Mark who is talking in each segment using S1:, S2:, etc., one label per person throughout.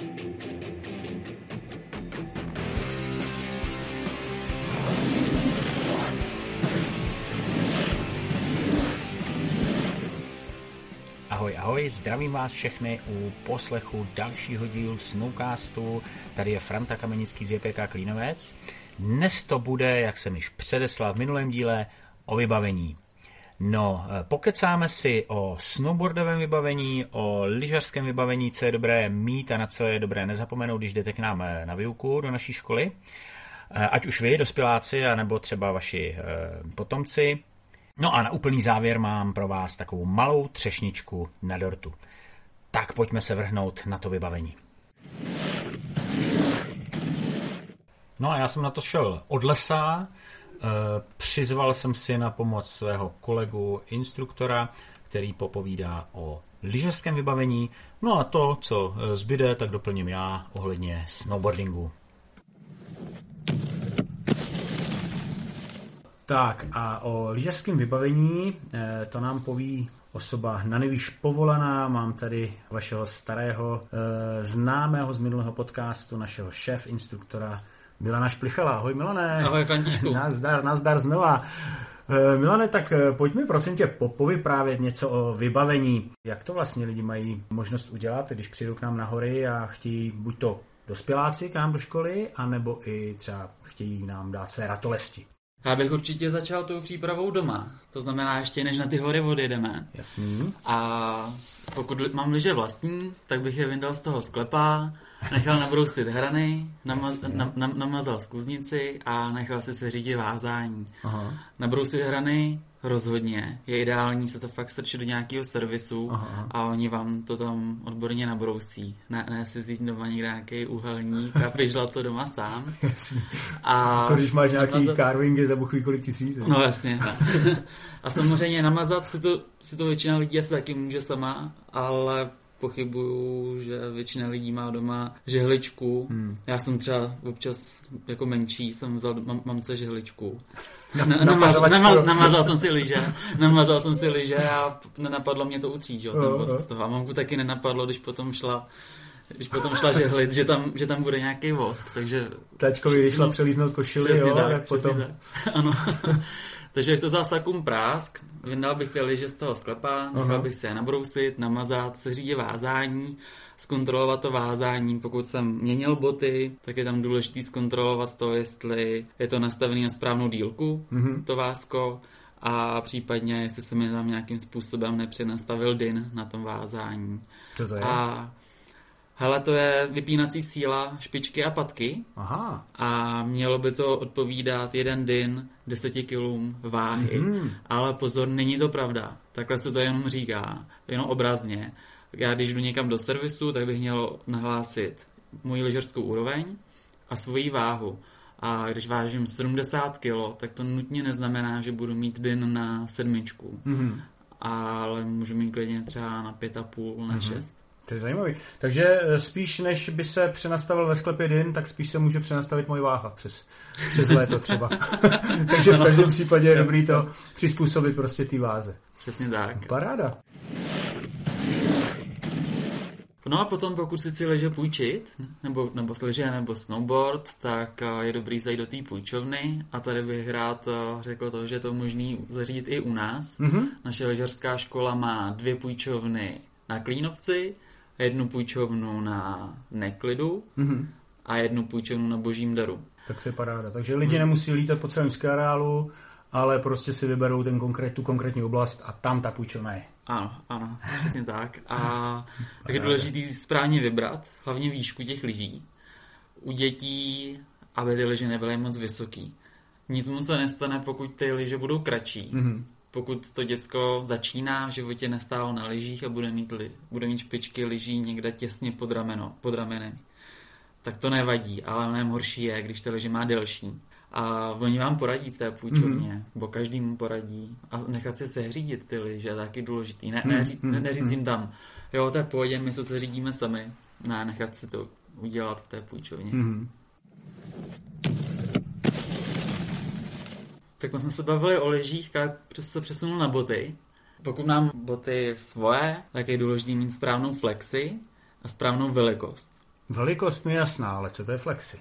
S1: Ahoj, ahoj, zdravím vás všechny u poslechu dalšího dílu Snowcastu. Tady je Franta Kamenický z JPK Klínovec. Dnes to bude, jak jsem již předeslal v minulém díle, o vybavení. No, pokecáme si o snowboardovém vybavení, o lyžařském vybavení, co je dobré mít a na co je dobré nezapomenout, když jdete k nám na výuku do naší školy. Ať už vy, dospěláci, anebo třeba vaši eh, potomci. No a na úplný závěr mám pro vás takovou malou třešničku na dortu. Tak pojďme se vrhnout na to vybavení. No a já jsem na to šel od lesa, přizval jsem si na pomoc svého kolegu instruktora, který popovídá o lyžařském vybavení, no a to, co zbyde, tak doplním já ohledně snowboardingu. Tak a o lyžařském vybavení eh, to nám poví osoba na nejvíc povolaná. Mám tady vašeho starého eh, známého z minulého podcastu, našeho šéf instruktora Milana Šplichala. Ahoj Milane.
S2: Ahoj Františku.
S1: Nazdar, nazdar znova. Eh, Milane, tak pojďme prosím tě povyprávět něco o vybavení. Jak to vlastně lidi mají možnost udělat, když přijdou k nám na hory a chtějí buď to dospěláci k nám do školy, anebo i třeba chtějí nám dát své ratolesti.
S2: Já bych určitě začal tou přípravou doma. To znamená ještě než na ty hory odjedeme.
S1: Jasný.
S2: A pokud mám liže vlastní, tak bych je vyndal z toho sklepa, nechal nabrousit hrany, namaz, na, na, namazal skuznici a nechal si se řídit vázání. Aha. Nabrousit hrany, rozhodně. Je ideální se to fakt strčit do nějakého servisu Aha. a oni vám to tam odborně nabrousí. Ne, ne si vzít doma někde nějaký úhelník a vyžlat to doma sám.
S1: Jasně. A to když máš nějaký namazat... carvingy za buchví kolik tisíc.
S2: No jasně. a samozřejmě namazat si to, si to většina lidí asi taky může sama, ale pochybuju, že většina lidí má doma žehličku. Hmm. Já jsem třeba občas jako menší, jsem vzal mám, mamce žehličku. Na, namazal, namazal, namazal jsem si liže, namazal jsem si liže a nenapadlo mě to utřít, jo, ten uh. z toho. A mamku taky nenapadlo, když potom šla když potom šla žehlit, že tam, že tam bude nějaký vosk, takže...
S1: Tačkovi, když šla přelíznout košili, jo, tak, jak potom... Tak.
S2: Ano. Takže jak to zásakum prásk, vyndal bych ty liže z toho sklepa, nechal bych se je nabrousit, namazat, seřídit vázání, zkontrolovat to vázání. Pokud jsem měnil boty, tak je tam důležité zkontrolovat to, jestli je to nastavené na správnou dílku, mm-hmm. to vásko, a případně, jestli se mi tam nějakým způsobem nepřenastavil din na tom vázání.
S1: Co to je?
S2: A Hele, to je vypínací síla špičky a patky.
S1: Aha.
S2: A mělo by to odpovídat jeden din 10 kg váhy. Mm-hmm. Ale pozor, není to pravda. Takhle se to jenom říká, jenom obrazně. Já když jdu někam do servisu, tak bych měl nahlásit moji lyžerskou úroveň a svoji váhu. A když vážím 70 kg, tak to nutně neznamená, že budu mít din na sedmičku. Mm-hmm. Ale můžu mít klidně třeba na pět a půl, na mm-hmm. šest.
S1: To je zajímavý. Takže eh, spíš než by se přenastavil ve sklepě din, tak spíš se může přenastavit moje váha přes, přes léto třeba. Takže v každém případě je dobrý to přizpůsobit prostě té váze.
S2: Přesně tak.
S1: Paráda.
S2: No a potom, pokud si chci leže půjčit, nebo, nebo sliže, nebo snowboard, tak eh, je dobrý zajít do té půjčovny a tady bych rád eh, řekl to, že je to možný zařídit i u nás. Mm-hmm. Naše ležerská škola má dvě půjčovny na Klínovci, jednu půjčovnu na Neklidu mm-hmm. a jednu půjčovnu na Božím daru.
S1: Tak to je paráda. Takže lidi nemusí lítat po celém areálu, ale prostě si vyberou ten konkrét, tu konkrétní oblast a tam ta půjčovna je.
S2: Ano, ano, přesně tak. A tak je důležité správně vybrat, hlavně výšku těch lyží. U dětí, aby ty lyže nebyly moc vysoký. Nic moc se nestane, pokud ty lyže budou kratší. Mm-hmm pokud to děcko začíná v životě nestálo na lyžích a bude mít, li, bude mít špičky lyží někde těsně pod, rameno, pod ramenem, tak to nevadí, ale mnohem horší je, když ty lyže má delší. A oni vám poradí v té půjčovně, mm-hmm. bo každý mu poradí. A nechat si sehřídit ty lyže je taky důležitý. Ne, ne, mm-hmm. ne, neříct jim tam, jo, to je v pohodě, my se řídíme sami. Ne, nechat si to udělat v té půjčovně. Mm-hmm. Tak jsme se bavili o lyžích, jak se přesunul na boty. Pokud mám boty svoje, tak je důležité mít správnou flexi a správnou velikost.
S1: Velikost mi jasná, ale co to je flexi?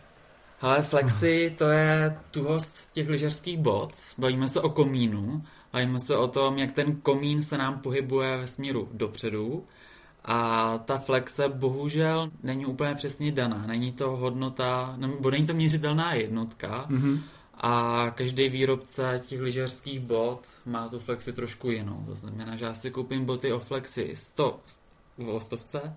S2: Ale flexi to je tuhost těch lyžařských bot. Bavíme se o komínu. Bavíme se o tom, jak ten komín se nám pohybuje ve směru dopředu. A ta flexe bohužel není úplně přesně daná. Není to hodnota, nebo není to měřitelná jednotka. Mm-hmm. A každý výrobce těch lyžařských bot má tu flexi trošku jinou. To znamená, že já si koupím boty o flexi 100 v stovce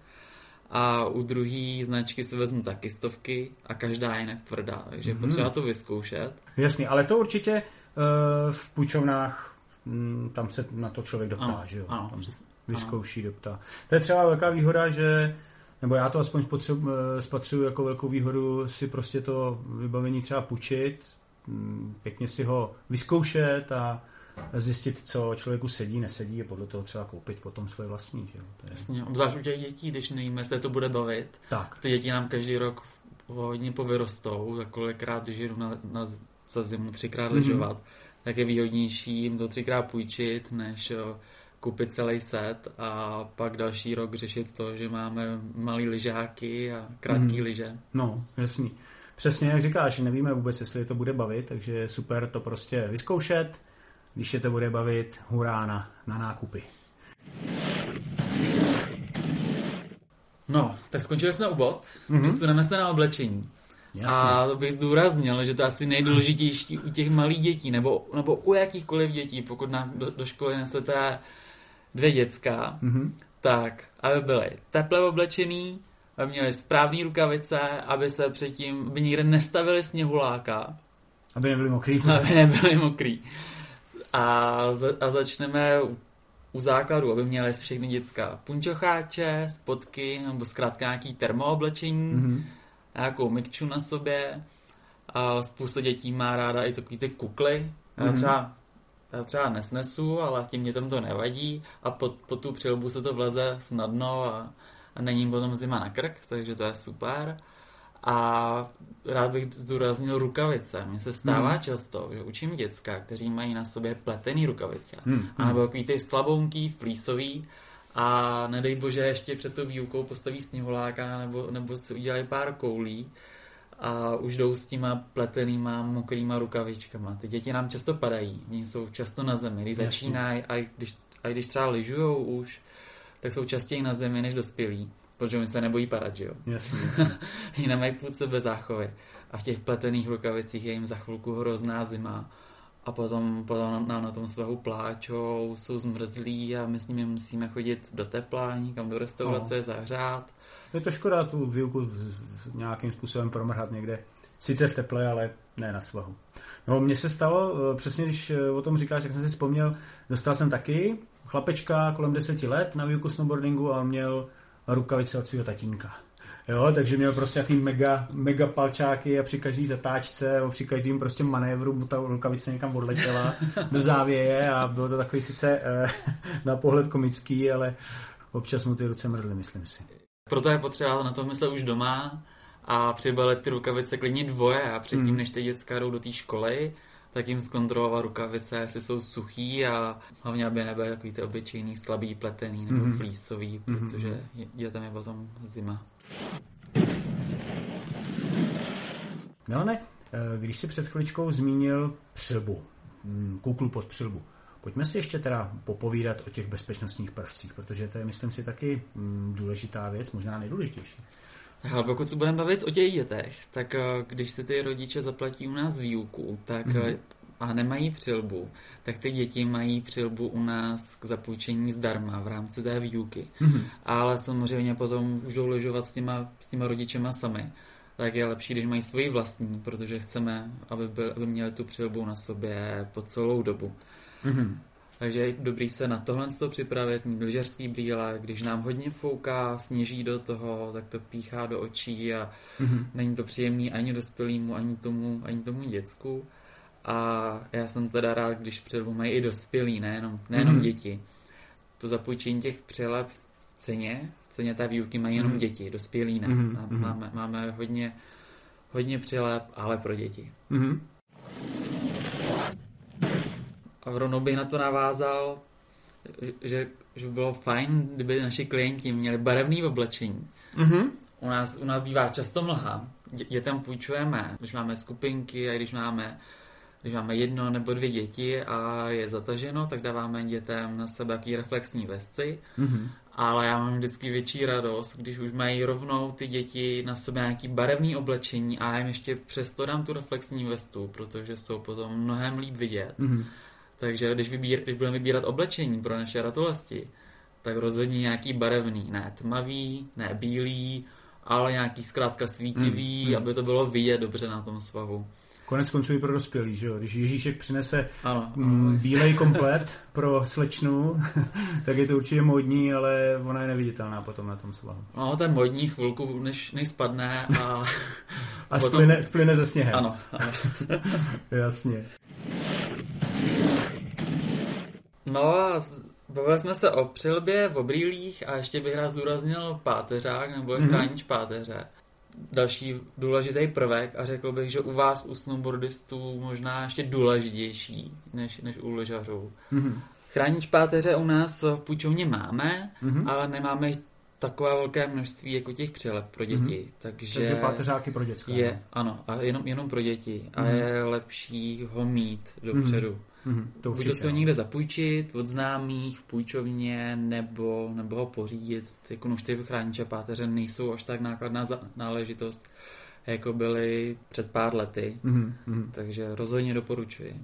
S2: a u druhé značky si vezmu taky stovky a každá je jinak tvrdá, takže mm-hmm. potřeba to vyzkoušet.
S1: Jasně, ale to určitě uh, v půjčovnách m, tam se na to člověk doptá, ano, že jo?
S2: Ano,
S1: tam
S2: přesně.
S1: vyzkouší, ano. doptá. To je třeba velká výhoda, že nebo já to aspoň eh, spatřuju jako velkou výhodu si prostě to vybavení třeba půjčit, pěkně si ho vyzkoušet a zjistit, co člověku sedí, nesedí a podle toho třeba koupit potom svoje vlastní. Že? To je...
S2: Jasně, obzvlášť u těch dětí, když nevíme, jestli to bude bavit.
S1: Tak.
S2: Ty děti nám každý rok hodně povyrostou, za kolikrát, když jdu na, na, za zimu třikrát mm-hmm. lyžovat, tak je výhodnější jim to třikrát půjčit, než koupit celý set a pak další rok řešit to, že máme malý lyžáky a krátký mm. lyže.
S1: No, jasný. Přesně jak říkáš, nevíme vůbec, jestli to bude bavit, takže je super to prostě vyzkoušet, když je to bude bavit, hurá na, na nákupy.
S2: No, tak skončili jsme u bod, mm-hmm. přesuneme se na oblečení. Jasně. A to bych zdůraznil, že to je asi nejdůležitější u těch malých dětí, nebo, nebo u jakýchkoliv dětí, pokud nám do, do školy nesete dvě děcka, mm-hmm. tak aby byly teple oblečený, měli správné rukavice, aby se předtím, aby nikde nestavili sněhuláka.
S1: Aby nebyli mokrý.
S2: Aby nebyli mokrý. A, a začneme u základu, aby měli všechny děcka punčocháče, spotky, nebo zkrátka nějaký termooblečení, mm-hmm. nějakou mikču na sobě. A spousta dětí má ráda i takový ty kukly. Mm-hmm. Já třeba, já třeba nesnesu, ale tím dětem to nevadí a pod, pod tu přilbu se to vleze snadno a, a není potom zima na krk, takže to je super. A rád bych zdůraznil rukavice. Mně se stává hmm. často, že učím děcka, kteří mají na sobě pletený rukavice. Hmm. A nebo takový ty slabounký, flísový, a nedej bože ještě před tou výukou postaví sněhuláka nebo, nebo si udělají pár koulí a už jdou s těma pletenýma mokrýma rukavičkama. Ty děti nám často padají, oni jsou často na zemi, když začínají a když, a když třeba lyžujou už, tak jsou častěji na zemi než dospělí protože oni se nebojí padat, že jo?
S1: Jasně.
S2: oni nemají půd sebe záchovy. A v těch pletených rukavicích je jim za chvilku hrozná zima. A potom, potom nám na tom svahu pláčou, jsou zmrzlí a my s nimi musíme chodit do tepla, někam do restaurace, no. zahřát.
S1: Je to škoda tu výuku nějakým způsobem promrhat někde. Sice v teple, ale ne na svahu. No, mně se stalo, eh, přesně když eh, o tom říkáš, jak jsem si vzpomněl, dostal jsem taky chlapečka kolem deseti let na výuku snowboardingu a měl rukavice od svého tatínka. Jo, takže měl prostě jaký mega, mega palčáky a při každý zatáčce a při každém prostě manévru mu ta rukavice někam odletěla do závěje a bylo to takový sice eh, na pohled komický, ale občas mu ty ruce mrzly, myslím si.
S2: Proto je potřeba na to myslet už doma a přibalit ty rukavice klidně dvoje a předtím, hmm. než ty děcka jdou do té školy, tak jim zkontrolovat rukavice, jestli jsou suchý a hlavně, aby nebyly takový ty obyčejný slabý pletený nebo mm-hmm. flísový, mhm. protože mm-hmm. dětem je potom zima.
S1: Milane, eh, když si před chviličkou zmínil přilbu, hm, kuklu pod přilbu, pojďme si ještě teda popovídat o těch bezpečnostních prvcích, protože to je, myslím si, taky hm, důležitá věc, možná nejdůležitější.
S2: Ale pokud se budeme bavit o těch dětech, tak eh, když si ty rodiče zaplatí u nás výuku, tak mm-hmm. a nemají přilbu, tak ty děti mají přilbu u nás k zapůjčení zdarma v rámci té výuky. Mm-hmm. Ale samozřejmě potom už jdou ležovat s těma, s těma rodičema sami. Tak je lepší, když mají svoji vlastní, protože chceme, aby, byl, aby měli tu přilbu na sobě po celou dobu. Mm-hmm. Takže je dobrý se na tohle to připravit, mít lyžařský brýle, když nám hodně fouká, sněží do toho, tak to píchá do očí a mm-hmm. není to příjemný ani dospělému, ani tomu, ani tomu děcku. A já jsem teda rád, když přilbu mají i dospělí, nejenom, nejenom mm-hmm. děti. To zapůjčení těch přileb v ceně, v ceně té výuky mají jenom mm-hmm. děti, dospělí ne. Mm-hmm. Máme, máme hodně, hodně přileb, ale pro děti. Mm-hmm. A rovnou bych na to navázal, že, že by bylo fajn, kdyby naši klienti měli barevné oblečení. Mm-hmm. u nás, u nás bývá často mlha. Dětem půjčujeme, když máme skupinky a když máme když máme jedno nebo dvě děti a je zataženo, tak dáváme dětem na sebe jaký reflexní vesty. Mm-hmm. Ale já mám vždycky větší radost, když už mají rovnou ty děti na sebe nějaký barevný oblečení a já jim ještě přesto dám tu reflexní vestu, protože jsou potom mnohem líp vidět. Mm-hmm. Takže když, vybír, když budeme vybírat oblečení pro naše ratolesti, tak rozhodně nějaký barevný, ne tmavý, ne bílý, ale nějaký zkrátka svítivý, mm, aby to bylo vidět dobře na tom svahu.
S1: Konec konců i pro dospělý, že jo? Když Ježíšek přinese ano, mm, bílej komplet pro slečnu, tak je to určitě modní, ale ona je neviditelná potom na tom svahu.
S2: No, to je modní chvilku, než, než spadne a...
S1: a potom... splyne, splyne ze sněhem.
S2: Ano, ano.
S1: Jasně.
S2: No a bavili jsme se o přilbě, v obrýlích a ještě bych rád zdůraznil páteřák nebo mm-hmm. chránič páteře. Další důležitý prvek a řekl bych, že u vás, u snowboardistů, možná ještě důležitější než, než u lyžařů. Mm-hmm. Chránič páteře u nás v půjčovně máme, mm-hmm. ale nemáme takové velké množství jako těch přilep pro děti. Mm-hmm. Takže,
S1: takže páteřáky pro dětské.
S2: Je, ano, a jenom, jenom pro děti. Mm-hmm. A mhm. je lepší ho mít dopředu. Mm-hmm. Buď to ho někde zapůjčit od známých v půjčovně, nebo, nebo ho pořídit. Jako ty chrániče páteře nejsou až tak nákladná náležitost, jako byly před pár lety. Mm-hmm. Takže rozhodně doporučuji.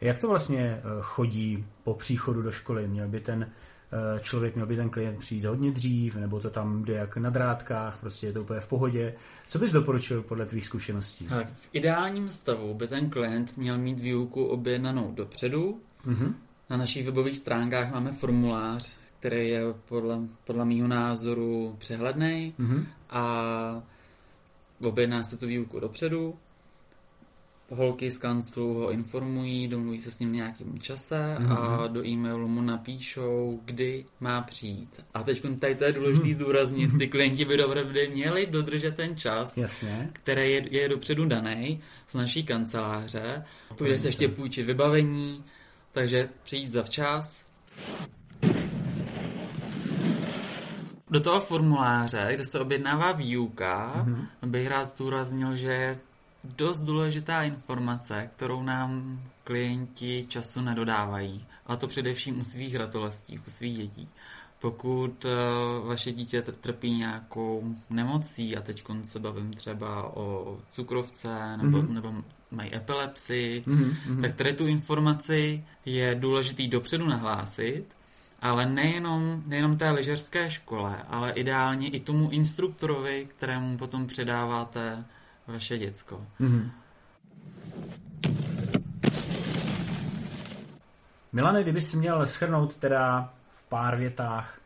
S1: Jak to vlastně eh, chodí po příchodu do školy? Měl by ten Eh, člověk měl by ten klient přijít hodně dřív, nebo to tam jde jak na drátkách, prostě je to úplně v pohodě. Co bys doporučil podle tvých zkušeností?
S2: Tak v ideálním stavu by ten klient měl mít výuku objednanou dopředu. Mm-hmm. Na našich webových stránkách máme formulář, který je podle, podle mého názoru přehledný mm-hmm. a objedná se tu výuku dopředu holky z kanclu ho informují, domluví se s ním nějakým čase mm-hmm. a mhm. do e-mailu mu napíšou, kdy má přijít. A teď tady to je důležité mm-hmm. zdůraznit, ty klienti by dobře měli dodržet ten čas,
S1: Jasně.
S2: který je, je dopředu daný z naší kanceláře. Půjde se ještě půjčit vybavení, takže přijít zavčas. Do toho formuláře, kde se objednává výuka, mm-hmm. bych rád zdůraznil, že dost důležitá informace, kterou nám klienti často nedodávají. A to především u svých ratolestí, u svých dětí. Pokud uh, vaše dítě trpí nějakou nemocí, a teď se bavím třeba o cukrovce nebo, mm-hmm. nebo mají epilepsii, mm-hmm. tak tady tu informaci je důležitý dopředu nahlásit, ale nejenom, nejenom té lyžařské škole, ale ideálně i tomu instruktorovi, kterému potom předáváte vaše děcko. Mm-hmm.
S1: Milane, kdybys měl schrnout teda v pár větách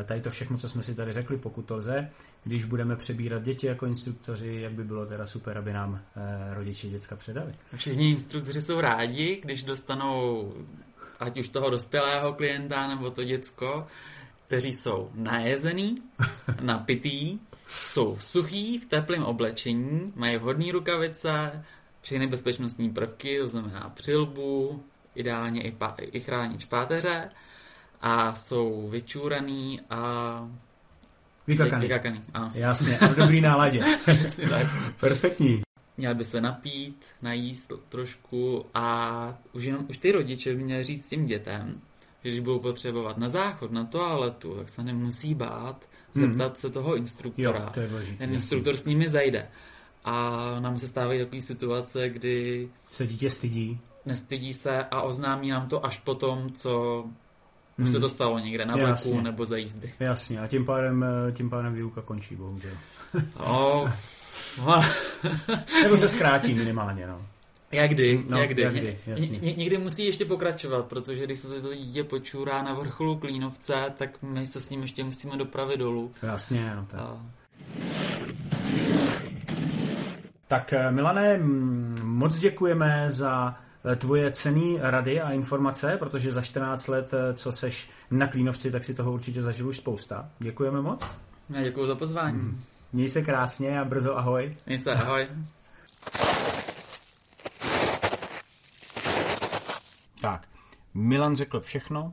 S1: eh, tady to všechno, co jsme si tady řekli, pokud to lze, když budeme přebírat děti jako instruktoři, jak by bylo teda super, aby nám eh, rodiče děcka předali.
S2: Všichni instruktoři jsou rádi, když dostanou ať už toho dospělého klienta nebo to děcko, kteří jsou najezený, napitý, jsou suchý, v teplém oblečení, mají vhodné rukavice, všechny bezpečnostní prvky, to znamená přilbu, ideálně i, pa, i chránit páteře a jsou vyčúraný a
S1: Vykakaný.
S2: Vykakaný, ano.
S1: Jasně, a v dobrý náladě.
S2: Přesně tak.
S1: Perfektní.
S2: Měl by se napít, najíst trošku a už, jenom, už ty rodiče by měli říct těm dětem, že když budou potřebovat na záchod, na toaletu, tak se nemusí bát hmm. zeptat se toho instruktora.
S1: Jo, to je důležitý,
S2: Ten instruktor s nimi zajde. A nám se stávají takové situace, kdy...
S1: Se dítě stydí.
S2: Nestydí se a oznámí nám to až potom, co už hmm. se to stalo někde na vleku nebo za jízdy.
S1: Jasně, a tím pádem, eh, tím pádem výuka končí, bohužel.
S2: No,
S1: nebo se zkrátí minimálně, no.
S2: Jakdy, no, jakdy.
S1: jakdy jasně.
S2: Ně, někdy musí ještě pokračovat, protože když se to dítě počůrá na vrcholu Klínovce, tak my se s ním ještě musíme dopravit dolů.
S1: Jasně, no tak. A... Tak eh, Milané, moc děkujeme za eh, tvoje cený rady a informace, protože za 14 let, eh, co seš na Klínovci, tak si toho určitě zažil už spousta. Děkujeme moc.
S2: Já děkuji za pozvání.
S1: Měj se krásně a brzo ahoj.
S2: Měj se, ahoj.
S3: Tak, Milan řekl všechno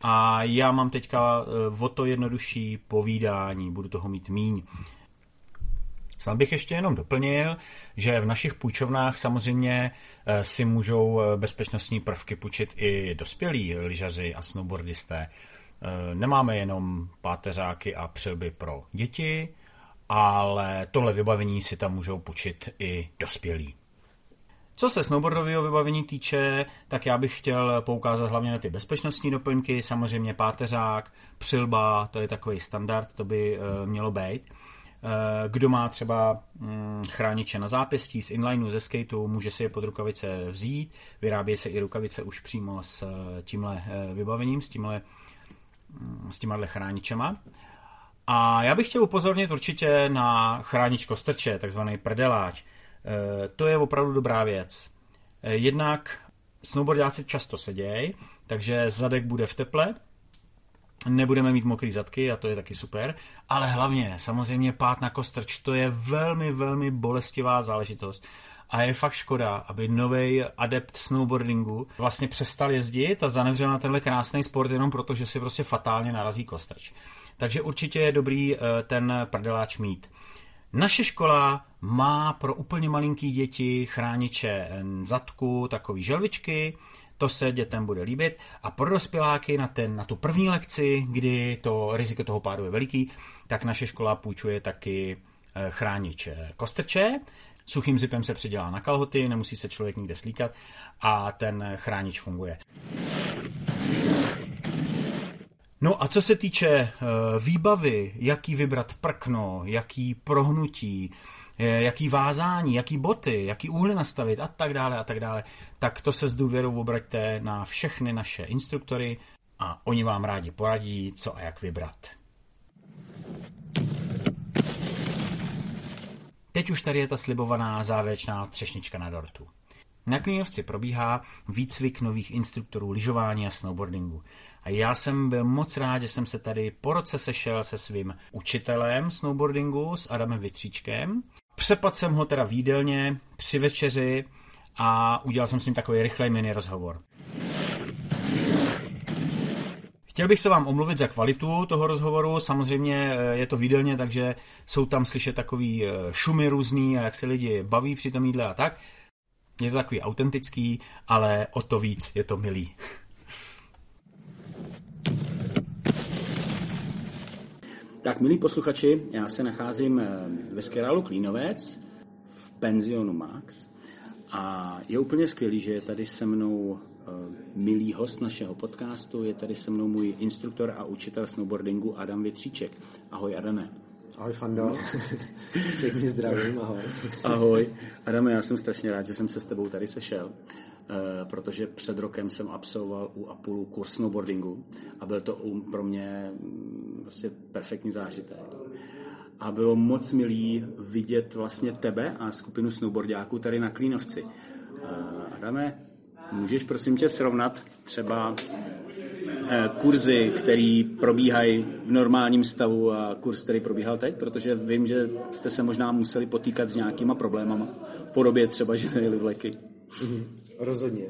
S1: a já mám teďka eh, o to jednodušší povídání, budu toho mít míň. Snad bych ještě jenom doplnil, že v našich půjčovnách samozřejmě eh, si můžou eh, bezpečnostní prvky půjčit i dospělí lyžaři a snowboardisté. Nemáme jenom páteřáky a přilby pro děti, ale tohle vybavení si tam můžou půjčit i dospělí. Co se snowboardového vybavení týče, tak já bych chtěl poukázat hlavně na ty bezpečnostní doplňky, samozřejmě páteřák, přilba, to je takový standard, to by uh, mělo být. Uh, kdo má třeba um, chrániče na zápěstí z inlineu, ze skateu, může si je pod rukavice vzít. Vyrábí se i rukavice už přímo s uh, tímhle vybavením, s tímhle, um, s tímhle chráničema. A já bych chtěl upozornit určitě na chránič kostrče, takzvaný prdeláč. Eh, to je opravdu dobrá věc. Eh, jednak snowboardáci často sedějí, takže zadek bude v teple, nebudeme mít mokrý zadky a to je taky super, ale hlavně samozřejmě pát na kostrč, to je velmi, velmi bolestivá záležitost. A je fakt škoda, aby nový adept snowboardingu vlastně přestal jezdit a zanevřel na tenhle krásný sport jenom proto, že si prostě fatálně narazí kostrč. Takže určitě je dobrý eh, ten prdeláč mít. Naše škola má pro úplně malinký děti chrániče zadku, takový želvičky, to se dětem bude líbit. A pro dospěláky na, ten, na tu první lekci, kdy to riziko toho pádu je veliký, tak naše škola půjčuje taky eh, chránič kostrče. Suchým zipem se předělá na kalhoty, nemusí se člověk nikde slíkat a ten chránič funguje. No a co se týče uh, výbavy, jaký vybrat prkno, jaký prohnutí, eh, jaký vázání, jaký boty, jaký úhly nastavit a tak dále a tak dále, tak to se s důvěrou obraťte na všechny naše instruktory a oni vám rádi poradí, co a jak vybrat. Teď už tady je ta slibovaná závěrečná třešnička na dortu. Na Klínovci probíhá výcvik nových instruktorů lyžování a snowboardingu. A já jsem byl moc rád, že jsem se tady po roce sešel se svým učitelem snowboardingu, s Adamem Vytříčkem. Přepad jsem ho teda výdelně při večeři a udělal jsem s ním takový rychlej mini rozhovor. Chtěl bych se vám omluvit za kvalitu toho rozhovoru, samozřejmě eh, je to výdelně, takže jsou tam slyšet takový eh, šumy různý a jak se lidi baví při tom jídle a tak. Je to takový autentický, ale o to víc je to milý.
S4: Tak, milí posluchači, já se nacházím eh, ve Skerálu Klínovec v penzionu Max a je úplně skvělý, že je tady se mnou eh, milý host našeho podcastu, je tady se mnou můj instruktor a učitel snowboardingu Adam Větříček. Ahoj Adame.
S5: Ahoj Fando, všechny zdravím, ahoj.
S4: Ahoj. Adame, já jsem strašně rád, že jsem se s tebou tady sešel. Eh, protože před rokem jsem absolvoval u Apulu kurz snowboardingu a byl to pro mě mm, prostě perfektní zážitek. A bylo moc milý vidět vlastně tebe a skupinu snowboardiáků tady na Klínovci. Eh, Adame, můžeš prosím tě srovnat třeba eh, kurzy, které probíhají v normálním stavu a kurz, který probíhal teď, protože vím, že jste se možná museli potýkat s nějakýma problémama v podobě třeba, že nejeli vleky.
S5: Rozhodně.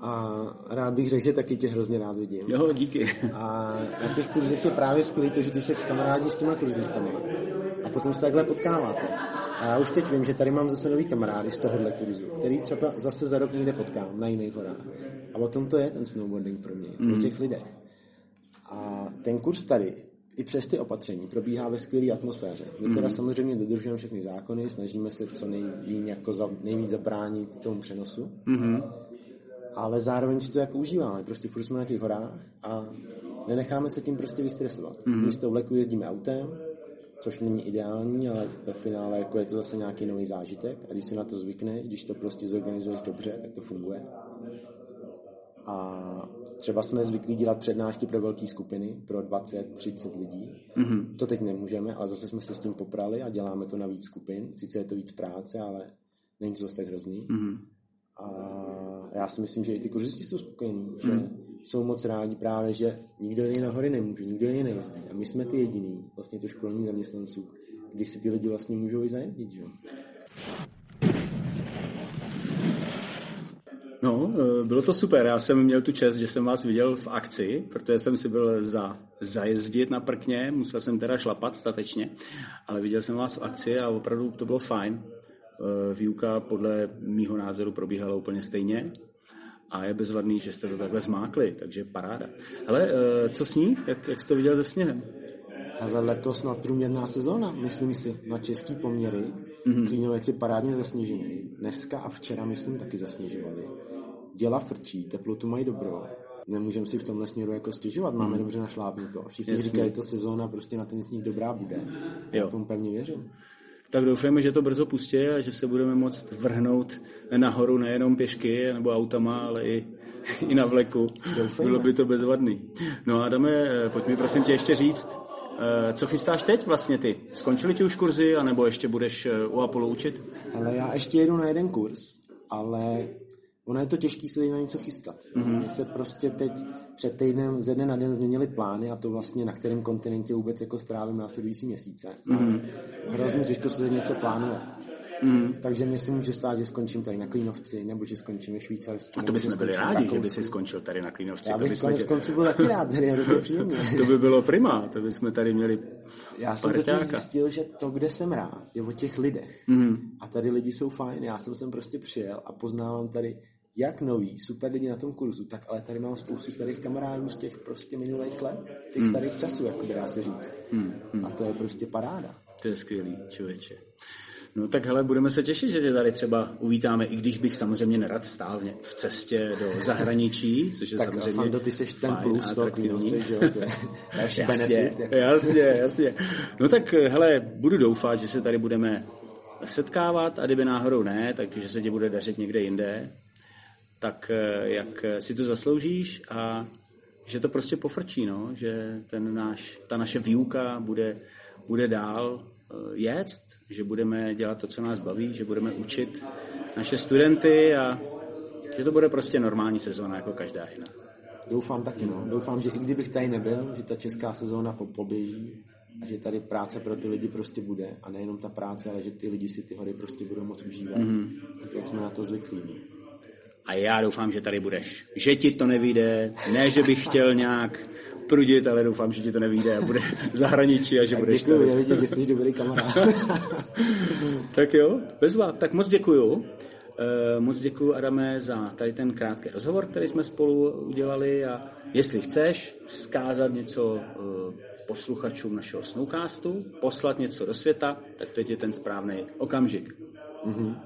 S5: A rád bych řekl, že taky tě hrozně rád vidím.
S4: Jo, díky.
S5: A na těch kurzech je právě skvělé to, že ty se s kamarádi s těma kurzistami a potom se takhle potkáváte. A já už teď vím, že tady mám zase nový kamarády z tohohle kurzu, který třeba zase za rok někde potkám na jiných horách. A o tom to je ten snowboarding pro mě, mm. o těch lidech. A ten kurz tady i přes ty opatření probíhá ve skvělé atmosféře. My mm-hmm. teda mhm. samozřejmě dodržujeme všechny zákony, snažíme se co nejvíc, jako za, nejvíc zabránit tomu přenosu, mm-hmm. ale zároveň si to jako užíváme. Prostě furt jsme na těch horách a nenecháme se tím prostě vystresovat. Mm-hmm. My z toho vleku jezdíme autem, což není ideální, ale ve finále jako je to zase nějaký nový zážitek a když se na to zvykne, když to prostě zorganizuješ dobře, tak to funguje. A třeba jsme zvyklí dělat přednášky pro velké skupiny, pro 20-30 lidí. Mm-hmm. To teď nemůžeme, ale zase jsme se s tím poprali a děláme to na víc skupin. Sice je to víc práce, ale není to zase tak hrozný. Mm-hmm. A já si myslím, že i ty kurzisti jsou spokojení, mm-hmm. že jsou moc rádi právě, že nikdo jiný na hory nemůže, nikdo jiný nejezdí. A my jsme ty jediný, vlastně to školní zaměstnanců, kdy si ty lidi vlastně můžou i zajezdit. Že?
S4: No,
S1: eh, bylo to super. Já jsem měl tu čest, že jsem vás viděl v akci, protože jsem si byl za, zajezdit na prkně, musel jsem teda šlapat statečně, ale viděl jsem vás v akci a opravdu to bylo fajn. Eh, výuka podle mýho názoru probíhala úplně stejně a je bezvadný, že jste to takhle zmákli, takže paráda. Ale eh, co sníh? Jak, jak jste to viděl se sněhem?
S5: Ale letos nadprůměrná sezóna, myslím si, na český poměry. Mm-hmm. Klínovec je parádně zasněžený. Dneska a včera, myslím, taky zasněžovali. Děla frčí, teplotu mají dobrou. Nemůžeme si v tomhle směru jako stěžovat, máme mm. dobře našlápnuto. Všichni Jasně. říkají, že to sezóna prostě na ten sníh dobrá bude. Jo. Já tomu pevně věřím
S1: tak doufejme, že to brzo pustí a že se budeme moct vrhnout nahoru nejenom pěšky nebo autama, ale i, i na vleku. Doufejme. Bylo by to bezvadný. No Adame, pojď mi prosím tě ještě říct, eh, co chystáš teď vlastně ty? Skončili ti už kurzy, anebo ještě budeš eh, u Apollo učit?
S5: Ale já ještě jedu na jeden kurz, ale ono je to těžký se na něco chystat. Mm-hmm. My se prostě teď před týdnem ze dne na den změnili plány a to vlastně na kterém kontinentě vůbec jako strávím následující měsíce. Mm-hmm. Hrozně těžko se něco plánuje. Mm. Takže myslím, že stát, že skončím tady na Klínovci, nebo že skončím ve Švýcarsku.
S1: A to bychom byli rádi, že by si skončil tady na Klínovci.
S5: Já bych
S1: to
S5: konec konců byl taky rád, tady je příjemně.
S1: to by bylo prima, to bychom tady měli
S5: Já jsem totiž zjistil, že to, kde jsem rád, je o těch lidech. Mm. A tady lidi jsou fajn, já jsem sem prostě přijel a poznávám tady jak nový, super lidi na tom kurzu, tak ale tady mám spoustu starých kamarádů z těch prostě minulých let, těch mm. starých časů, jako by dá se říct. Mm. Mm. A to je prostě paráda.
S1: To je skvělý, člověče. No tak hele, budeme se těšit, že tě tady třeba uvítáme, i když bych samozřejmě nerad stál v cestě do zahraničí, což je
S5: tak
S1: samozřejmě
S5: Fando, ty jsi ten plus
S1: to
S5: klínovce, že jo,
S1: jasně, benefit. Jako. Jasně, jasně. No tak hele, budu doufat, že se tady budeme setkávat a kdyby náhodou ne, takže se ti bude dařit někde jinde tak eh, jak si to zasloužíš a že to prostě pofrčí, no? že ten náš, ta naše výuka bude, bude dál eh, jet, že budeme dělat to, co nás baví, že budeme učit naše studenty a že to bude prostě normální sezóna jako každá jiná.
S5: Doufám taky, no. Doufám, že i kdybych tady nebyl, že ta česká sezóna poběží a že tady práce pro ty lidi prostě bude a nejenom ta práce, ale že ty lidi si ty hory prostě budou moc užívat, mm-hmm. tak jak jsme na to zvyklí
S1: a já doufám, že tady budeš. Že ti to nevíde, ne, že bych chtěl nějak prudit, ale doufám, že ti to nevíde a bude v zahraničí a že
S5: tak
S1: budeš
S5: děkuju, tady. Děkuji, že jsi dobrý kamarád.
S1: tak jo, bezva. Tak moc děkuju. Uh, moc děkuji, Adame, za tady ten krátký rozhovor, který jsme spolu udělali a jestli chceš skázat něco uh, posluchačům našeho Snowcastu, poslat něco do světa, tak teď je ten správný okamžik.
S5: Mm-hmm.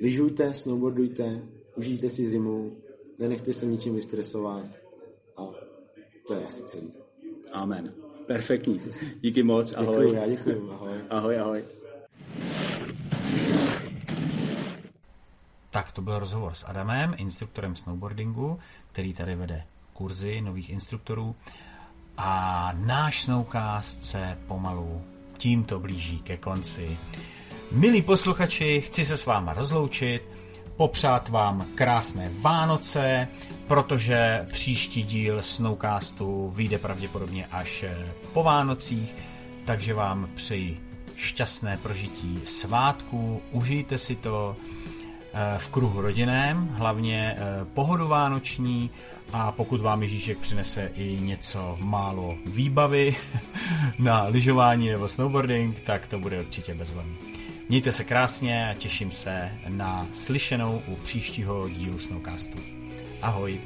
S5: Lyžujte, snowboardujte, užijte si zimu, nenechte se ničím vystresovat a to je asi celý.
S1: Amen. Perfektní. Díky moc. Ahoj.
S5: Děkuji, já děkuji. Ahoj.
S1: Ahoj, ahoj.
S6: Tak to byl rozhovor s Adamem, instruktorem snowboardingu, který tady vede kurzy nových instruktorů. A náš snowcast se pomalu tímto blíží ke konci. Milí posluchači, chci se s váma rozloučit popřát vám krásné Vánoce, protože příští díl Snowcastu vyjde pravděpodobně až eh, po Vánocích, takže vám přeji šťastné prožití svátku, užijte si to eh, v kruhu rodinném, hlavně eh, pohodu vánoční a pokud vám Ježíšek přinese i něco málo výbavy na lyžování nebo snowboarding, tak to bude určitě bezvadný. Mějte se krásně a těším se na slyšenou u příštího dílu Snowcastu. Ahoj.